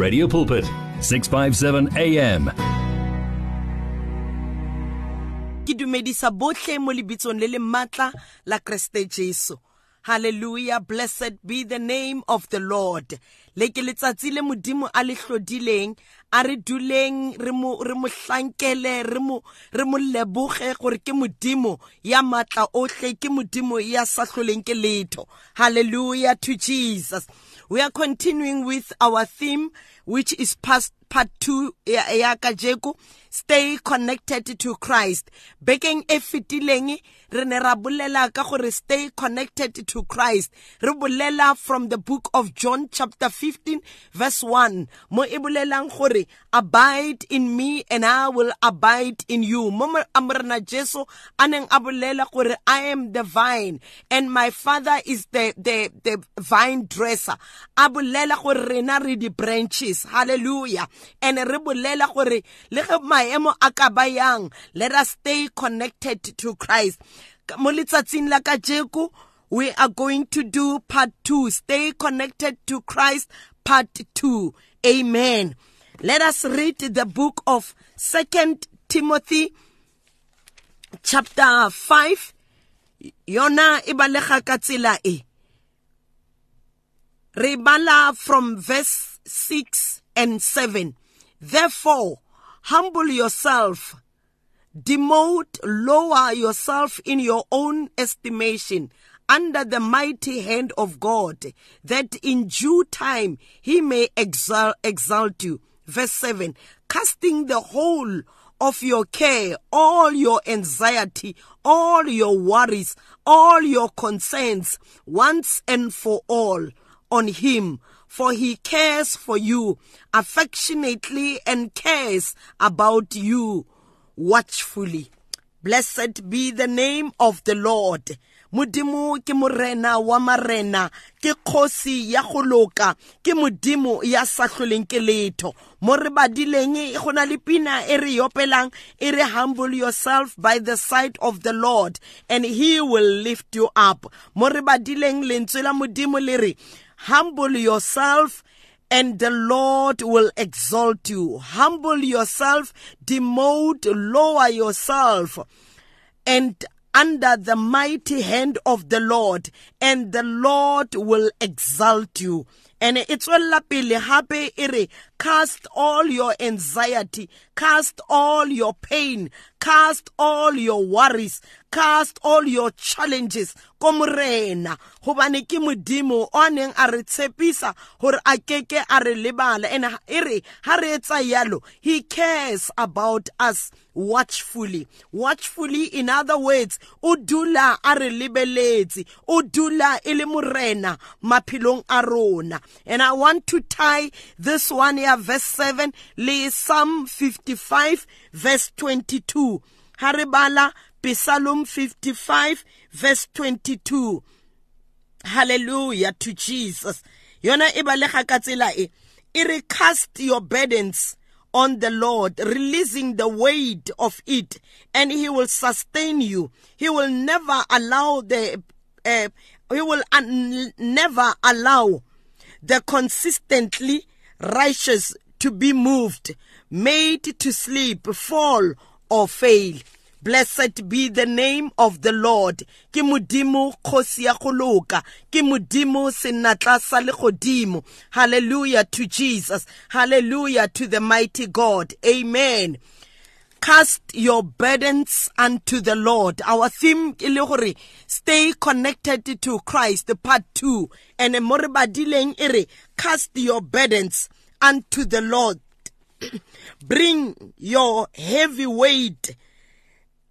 Radio Pulpit, 657 AM. ke dumedisa botlhe mo lebitsong le le maatla la kreste jesu. Hallelujah blessed be the name of the lord. Le ke letsatsi le modimo a le hlodileng a re duleng re mo re mo hlankele re mo re mo leboge gore ke modimo ya matla otlhe ke modimo ya sa ke letho. Hallelujah to jesus we are continuing with our theme which is past part 2 ya ya kajeko stay connected to Christ. Bekeng e fetileng re ne ra bolela ka gore stay connected to Christ. Re bolela from the book of John chapter 15 verse 1 mo e bolelang gore abide in me and I will abide in you. Mo amrena Jesu aneng a bolela gore I am the vine and my father is the the the vine dresser. A bolela gore rena re di branches. Hallelujah. And re bolela gore le ge maemo a ka let us stay connected to Christ. Mo letsatsing la ka jeko we are going to do part 2 stay connected to Christ part 2 amen. Let us read the book of second Timothy chapter 5 yona e balega ka tsela e. Re bala from verse 6 and 7 Therefore, humble yourself, demote, lower yourself in your own estimation under the mighty hand of God, that in due time he may exalt, exalt you. Verse 7 Casting the whole of your care, all your anxiety, all your worries, all your concerns, once and for all on him for he cares for you affectionately and cares about you watchfully. Blessed be the name of the Lord. modimo ke morena wa marena ke kgosi ya go loka ke modimo ya sa hloleng ke letho mo re badileng go na le pina e re yopelang e re humble yourself by the side of the lord and he will lift you up mo re badileng lentswe la modimo le re Humble yourself and the Lord will exalt you. Humble yourself, demote, lower yourself, and under the mighty hand of the Lord, and the Lord will exalt you. And it's tswella pele hape e cast all your anxiety cast all your pain cast all your worries cast all your challenges ko morena. Gobane ke modimo o neng a re tshepisa gore a keke a re lebala. And ha re etsa yalo he cares about us watchfully. Watchfully in other words o dula a re lebeletse o dula e le morena maphelong a rona and i want to tie this one here verse 7 le psalm 55 verse 22 Haribala, Psalm 55 verse 22 hallelujah to jesus. Yona e balega ka tsela e cast your burdens on the Lord, releasing the weight of it, and He will sustain you. He will never allow the, uh, He will un- never allow the consistently righteous to be moved, made to sleep, fall, or fail. Blessed be the name of the Lord. Ke modimo. Ke modimo senatla. Hallelujah to Jesus. Hallelujah to the mighty God. Amen. Cast your burdens unto the Lord. Our theme ke stay connected to Christ part 2. And mo re badileng e re cast your burdens unto the Lord. Bring your heavy weight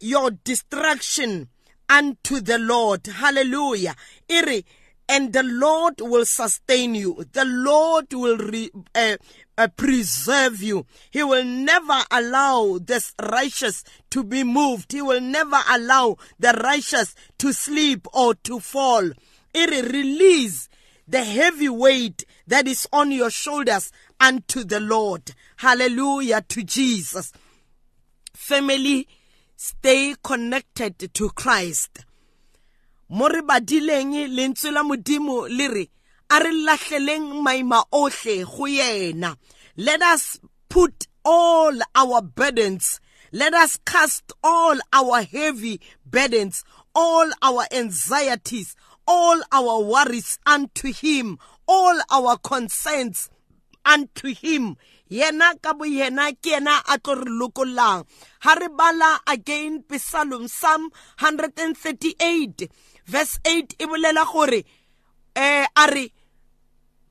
your destruction unto the Lord. Hallelujah. Iri, and the Lord will sustain you. The Lord will re, uh, uh, preserve you. He will never allow the righteous to be moved. He will never allow the righteous to sleep or to fall. Iri, release the heavy weight that is on your shoulders unto the Lord. Hallelujah to Jesus. Family, stay connected to Christ. Mo re badileng lentswe la modimo le re a re lahleleng maima ohle go yena. Let us put all our burdens let us cast all our heavy burdens all our anxieties all our worries unto him all our concerns unto him. Yena ka bo yena ke yena a tlo re lokollang ha re bala again psalm psalm 138 verse 8 e bolela gore eh a re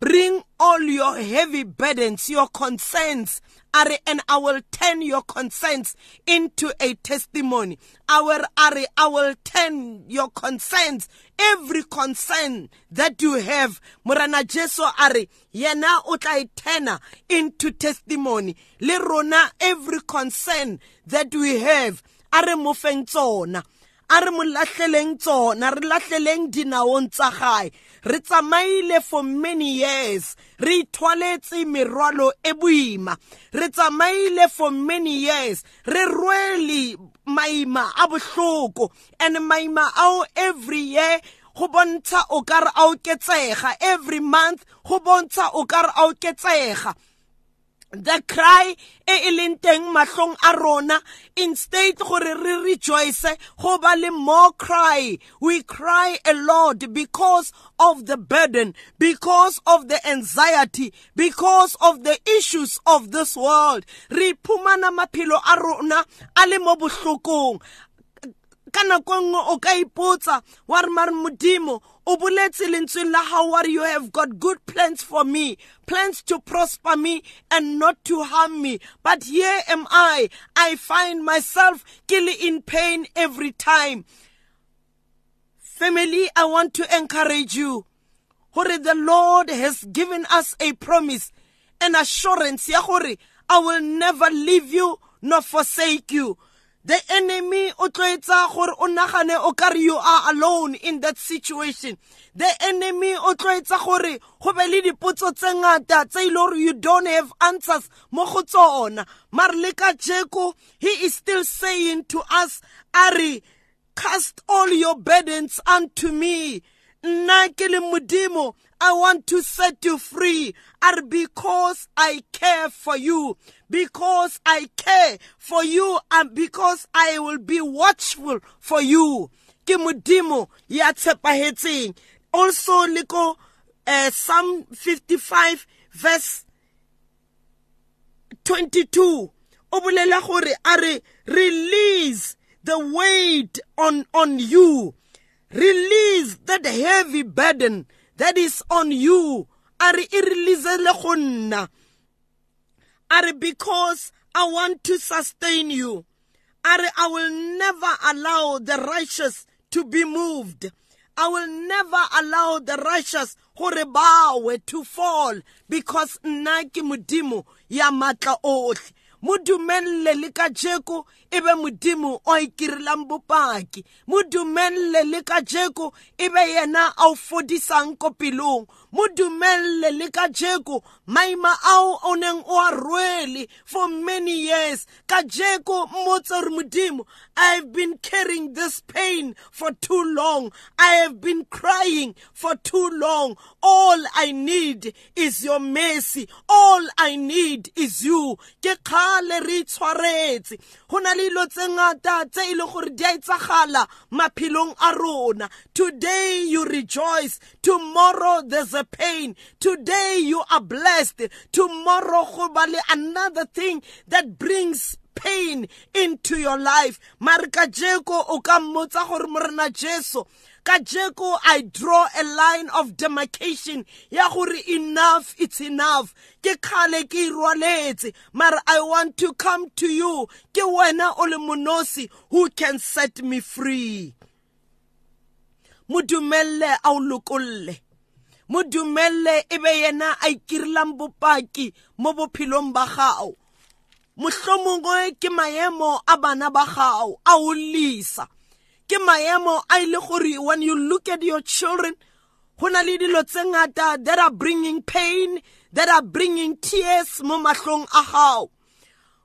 bring all your heavy burdens your concerns are and I will turn your concerns into a testimony. I will, are, I will turn your concerns, every concern that you have. Morana Jesu are, yena o tla turn into testimony. Le rona every concern that we have, are mo feng tsona. A re mo latlheleng tsona re latlheleng dinaong tsa gae. Re tsamaile for many years. Re ithwaletse merwalo e boima. Re tsamaile for many years. Re rwele maima a bohloko. And maima ao every year go bontsha o ka re a oketsega. Every month go bontsha o ka re a oketsega. The cry e e leng teng mahlong a rona instead gore re rejoice go ba le more cry. We cry a lot because of the burden because of the anxiety because of the issues of this world. Re phumana maphelo a rona a le mo bohlokong ka nako nngwe o ka ipotsa wa re mare modimo o boletse lentsweng la you have got good plans for me plans to prosper me and not to harm me. But here am i i find myself killing in pain every time. Family i want to encourage you. Gore the lord has given us a promise an assurance ya i will never leave you nor forsake you the enemy o tloetsa gore o nagane o kare you are alone in that situation. The enemy o tloetsa gore go be le dipotso tse ngata tse ile gore you don't have answers mo go tsona. Mare le ka jeko he is still saying to us are cast all your burdens unto me. Nna ke le modimo I want to set you free. And because I care for you, because I care for you, and because I will be watchful for you. Ke modimo ya tshepahetseng. Also le ko uh, Psalm 55 verse 22. O bolela gore a release the weight on on you. Release that heavy burden that is on you a re release le go nna a re because i want to sustain you. Are i will never allow the righteous to be moved. I will never allow the righteous gore bawe to fall because nna ke modimo ya matla otlhe mo dumelele le ka jeko e be modimo o ikirilang bopaki. Mo dumelele yena a o fodisang ko maima ao o neng o a rwele for many years. Ka jeko mmotse gore modimo i have been carrying this pain for too long. I have been crying for too long. All i need is your mercy. All i need is you. Ke kgale re itshwaretse. Go na le dilo tse ngata tse e le gore di a etsagala maphelong a rona. Today you rejoice. Tomorrow there's a pain. Today you are blessed. Tomorrow another thing that brings pain into your life. Mare ka jeko i draw a line of demarcation. Ya gore enough it's enough. Ke i want to come to you. Ke wena who can set me free modumelle e be yena a ikirilang bopaki mo bophelong ba gago mohlomongwe ke maemo a bana ba gago a o lisa. Ke maemo a ile gore when you look at your children go na le dilo tse ngata that are bringing pain that are bringing tears mo mahlong a gago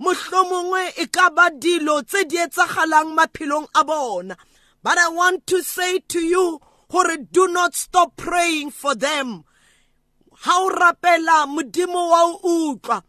mohlomongwe e ka ba dilo tse di etsagalang maphelong a bona. But i want to say to you gore do not stop praying for them. Ha o rapela modimo wa o utlwa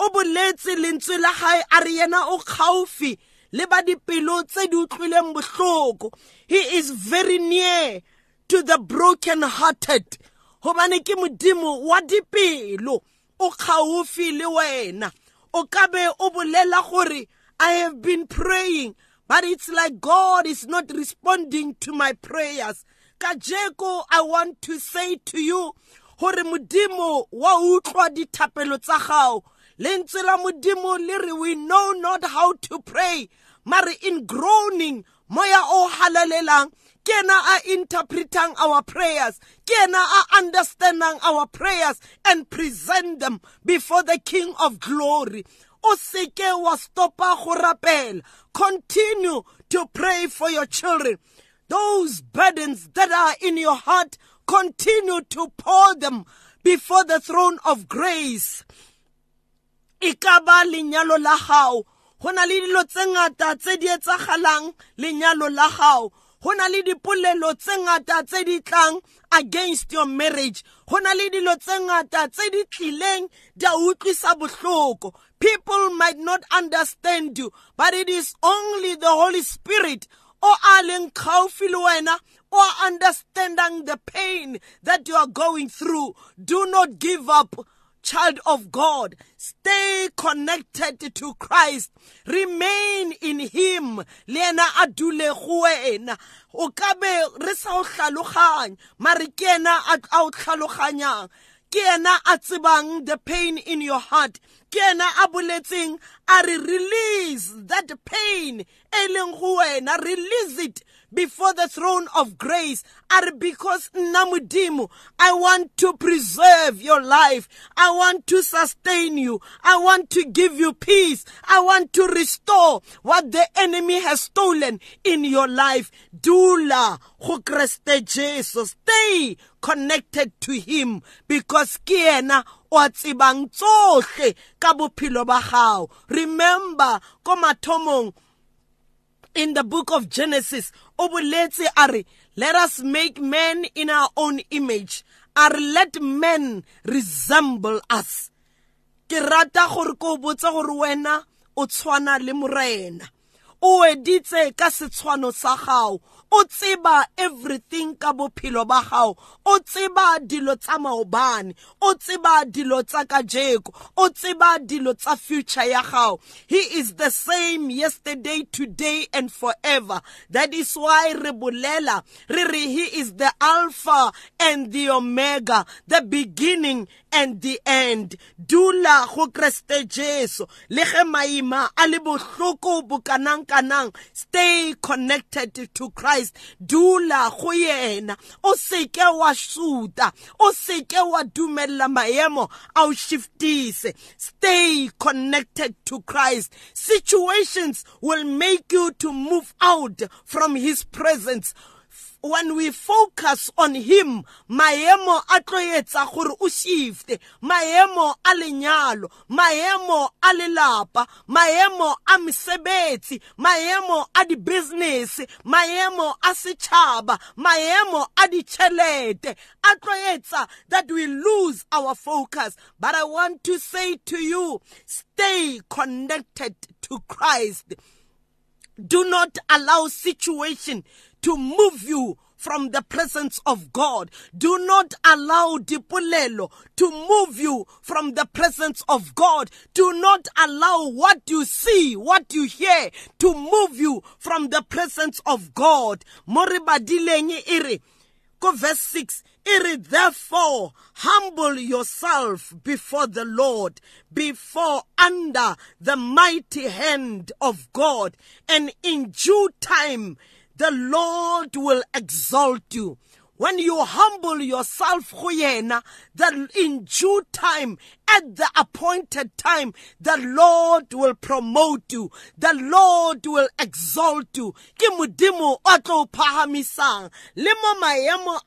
o boletse lentswe la gae a re yena o kgaufi le ba dipelo tse di utlwileng bohloko. He is very near to the broken hearted hobane ke modimo wa dipelo o kgaufi le wena. O ka be o bolela gore i have been praying but it's like god is not responding to my prayers. Kajeko i want to say to you gore modimo wa utlwa dithapelo tsa gago lentswe la modimo le re we know not how to pray. Mare in groaning moya o halalelang ke ena a interpreting our prayers ke ena a understanding our prayers and present them before the king of glory. O seke wa stopa go rapela. Continue to pray for your children those burdens that are in your heart continue to pour them before the throne of grace. E ka ba lenyalo la gago go na le dilo tse ngata tse di etsagalang lenyalo la gago go tlang against your marriage. Go na le dilo tse ngata tse di tlileng di a utlwisa people might not understand you but it is only the holy spirit o a leng kgaufi le wena or understanding the pain that you are going through do not give up child of God, stay connected to Christ. Remain in Him. Lena adule guena. O ka be re sa o tlhaloganya, mare ke ena a o tlhaloganyang. Ke ena a tsebang the pain in your heart. Ke ena a boletseng a re release that pain. E leng go wena. Release it before the throne of grace. Are because namudimu i want to preserve your life. I want to sustain you. I want to give you peace. I want to restore what the enemy has stolen in your life. Dula go kreste jesu. Stay connected to him because ke yena o a tsebang tsohle ka bophelo ba gago remember ko mathomong in the book of Genesis o boletse a re let us make man in our own image a re let men resemble us. Ke rata gore ko botse gore wena o tshwana le morena. O editse ka setshwano sa gago o tseba everything ka bophelo ba gago o tseba dilo tsa maobane. O tseba dilo tsa kajeko. O tseba dilo tsa future ya gago he is the same yesterday today and forever. That is why re bolela re re he is the alpha and the omega the beginning and the end. Dula go kreste jesu. Le ge maima a le bohloko bokanang-kanang stay connected to christ dula go yena. O seke wa suta o seke wa dumella maemo a o shiftise. Stay connected to christ. Situations will make you to move out from his presence when we focus on him maemo a tlo etsa gore o shifte maemo a lenyalo maemo a lelapa maemo a mesebetsi maemo a di-business maemo a setšhaba maemo a ditšhelete. A tlo that we lose our focus. But i want to say to you stay connected to christ. Do not allow situation to move you from the presence of God. Do not allow dipolelo to move you from the presence of God. Do not allow what you see, what you hear to move you from the presence of God. Moribadileng iri. Go verse 6 it therefore humble yourself before the Lord, before under the mighty hand of God, and in due time the Lord will exalt you. When you humble yourself, then in due time at the appointed time the lord will promote you. The lord will exalt you. Ke modimo o tlo phahamisang. Maemo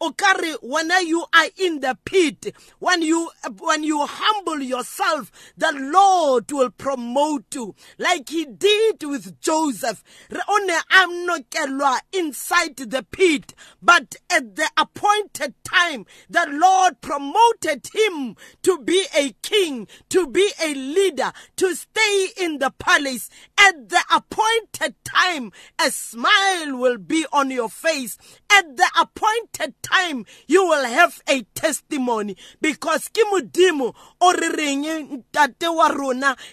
o when you are in the pit when you when you humble yourself the lord will promote you. Like he did with joseph. Re o inside the pit but at the appointed time the lord promoted him to be a king to be a leader to stay in the palace. At the appointed time a smile will be on your face. At the appointed time you will have a testimony. Because ke modimo o re reng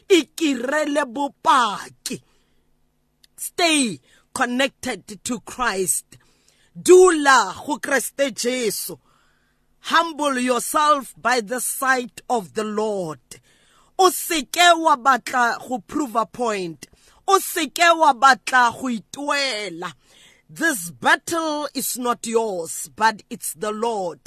ikirele stay connected to Christ. Dula go Kriste Jesu humble yourself by the sight of the Lord. O seke wa batla go prove a point? O seke wa batla go ituela? This battle is not yours but it's the Lord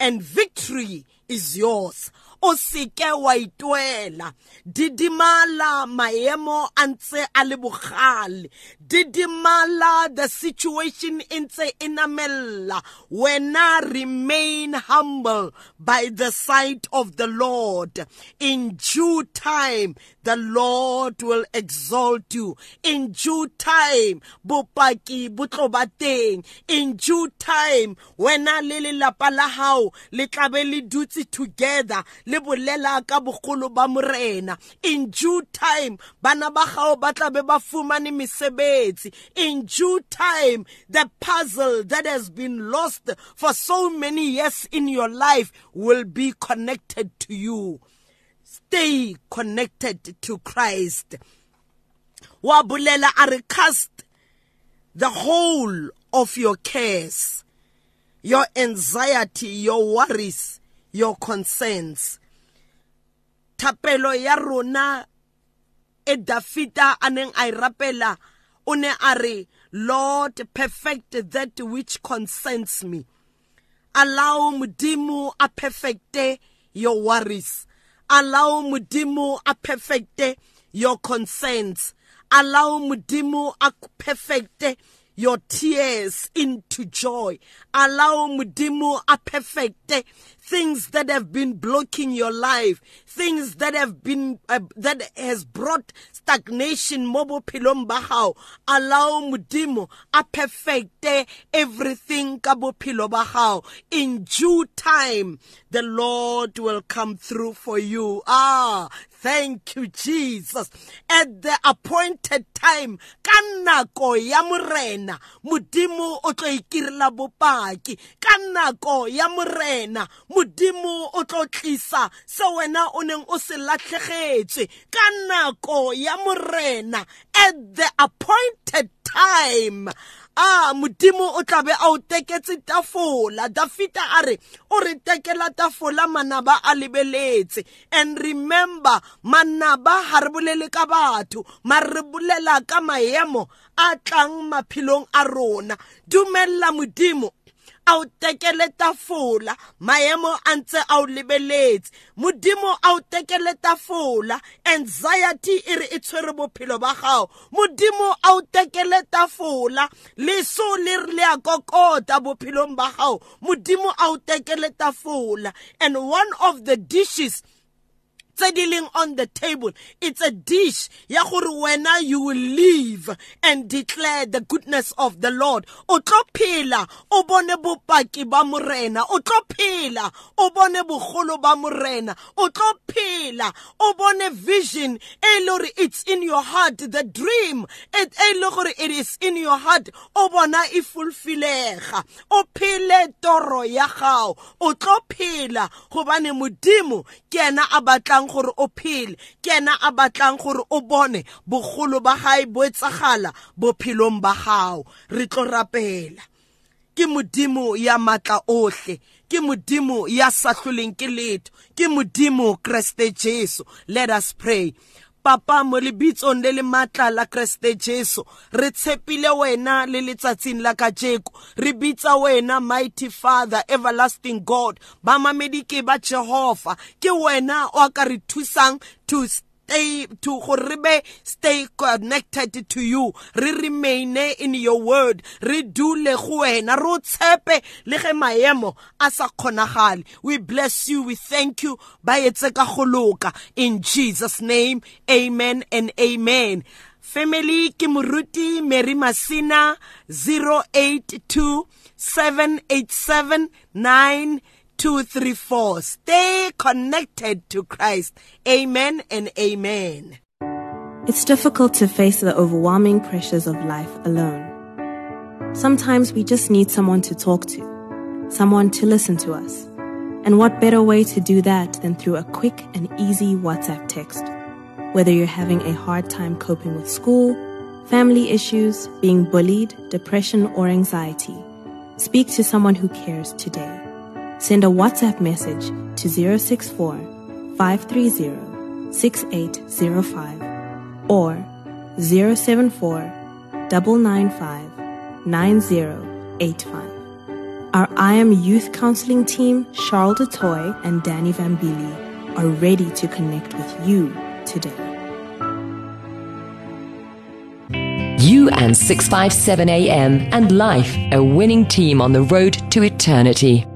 and victory is yours o seke wa ituela didimala maemo a ntse a le bogale. Didimala the situation e ntse e namella. Wena remain humble by the sight of the lord. In due time the lord will exalt you. In due time bopaki bo tlo ba teng. In due time wena le lelapa la hao le tlabe le together le bolela ka in due time bana ba gago ba tlabe ba in due time the puzzle that has been lost for so many years in your life will be connected to you stay connected to Christ. Wa bulela a re cast the whole of your cares your anxiety your worries your concerns. Thapelo ya rona e dafita a neng a e rapela o ne a lord perfect that which concerns me. Allow modimo a perfecte your worries allow modimo a perfecte your concerns allow modimo a perfecte your tears into joy. Allow modimo a perfecte things that have been blocking your life things that have been uh, that has brought stagnation mo bophelong ba gago allow modimo a perfecte everything ka bophelo ba gago in due time the lord will come through for you. Ah thank you jesus. At the appointed time ka nako ya morena modimo o tlo ikirela bopaki. Ka nako ya morena modimo o tlo tlisa se wena o neng o se latlhegetswe. Ka nako ya morena at the appointed time a modimo o tlabe a o teketse tafola. Dafita a re o re tekela tafola manaba a lebeletse. And remember manaba ha re bolele ka batho ma re bolela ka maemo a tlang maphelong a rona. Dumella modimo a o tekele tafola maemo a ntse a o lebeletse modimo a o tekele tafola anxiety e re e tshwere bophelo ba gago. Modimo a o tekele tafola leso le re le a kokota bophelong ba gago. Modimo a o tekele tafola and one of the dishes tse di leng on the table it's a dish ya gore wena you will live and declare the goodness of the lord. O tlo phela o bone bopaki ba morena o tlo phela o bone bogolo ba morena o tlo phela o bone vision e le gore it's in your heart the dream e le gore it is in your heart o bona e fulfilega o phele toro ya gago o tlo phela gobane modimo ke ena a batlang gore o phele. Ke ena a batlang gore o bone bogolo ba gae bo etsagala bophelong ba gago re tlo rapela. Ke modimo ya matla ohle. Ke modimo ya sa hloleng ke letho. Ke modimo kreste jesu. Let us pray papa mo lebitsong le le matla la kreste jesu. Re tshepile wena le letsatsing la kajeko. Re bitsa wena mighty father everlasting god. Ba mamedi ke ba jehova. Ke wena o ka re thusang to stay to go re be stay connected to you. Re remain in your word. Re dule go wena. Re o tshepe le ge maemo a sa kgonagale. We bless you. We thank you. Ba etse ka go loka. In jesus name amen and amen. Family ke moruti mary masina 082 787 9 234. Stay connected to Christ. Amen and amen. It's difficult to face the overwhelming pressures of life alone. Sometimes we just need someone to talk to, someone to listen to us. And what better way to do that than through a quick and easy WhatsApp text? Whether you're having a hard time coping with school, family issues, being bullied, depression, or anxiety, speak to someone who cares today. Send a WhatsApp message to 064 530 6805 or 074 995 9085. Our I Am Youth Counseling team, Charles DeToy and Danny Vambili, are ready to connect with you today. You and 657 AM and Life, a winning team on the road to eternity.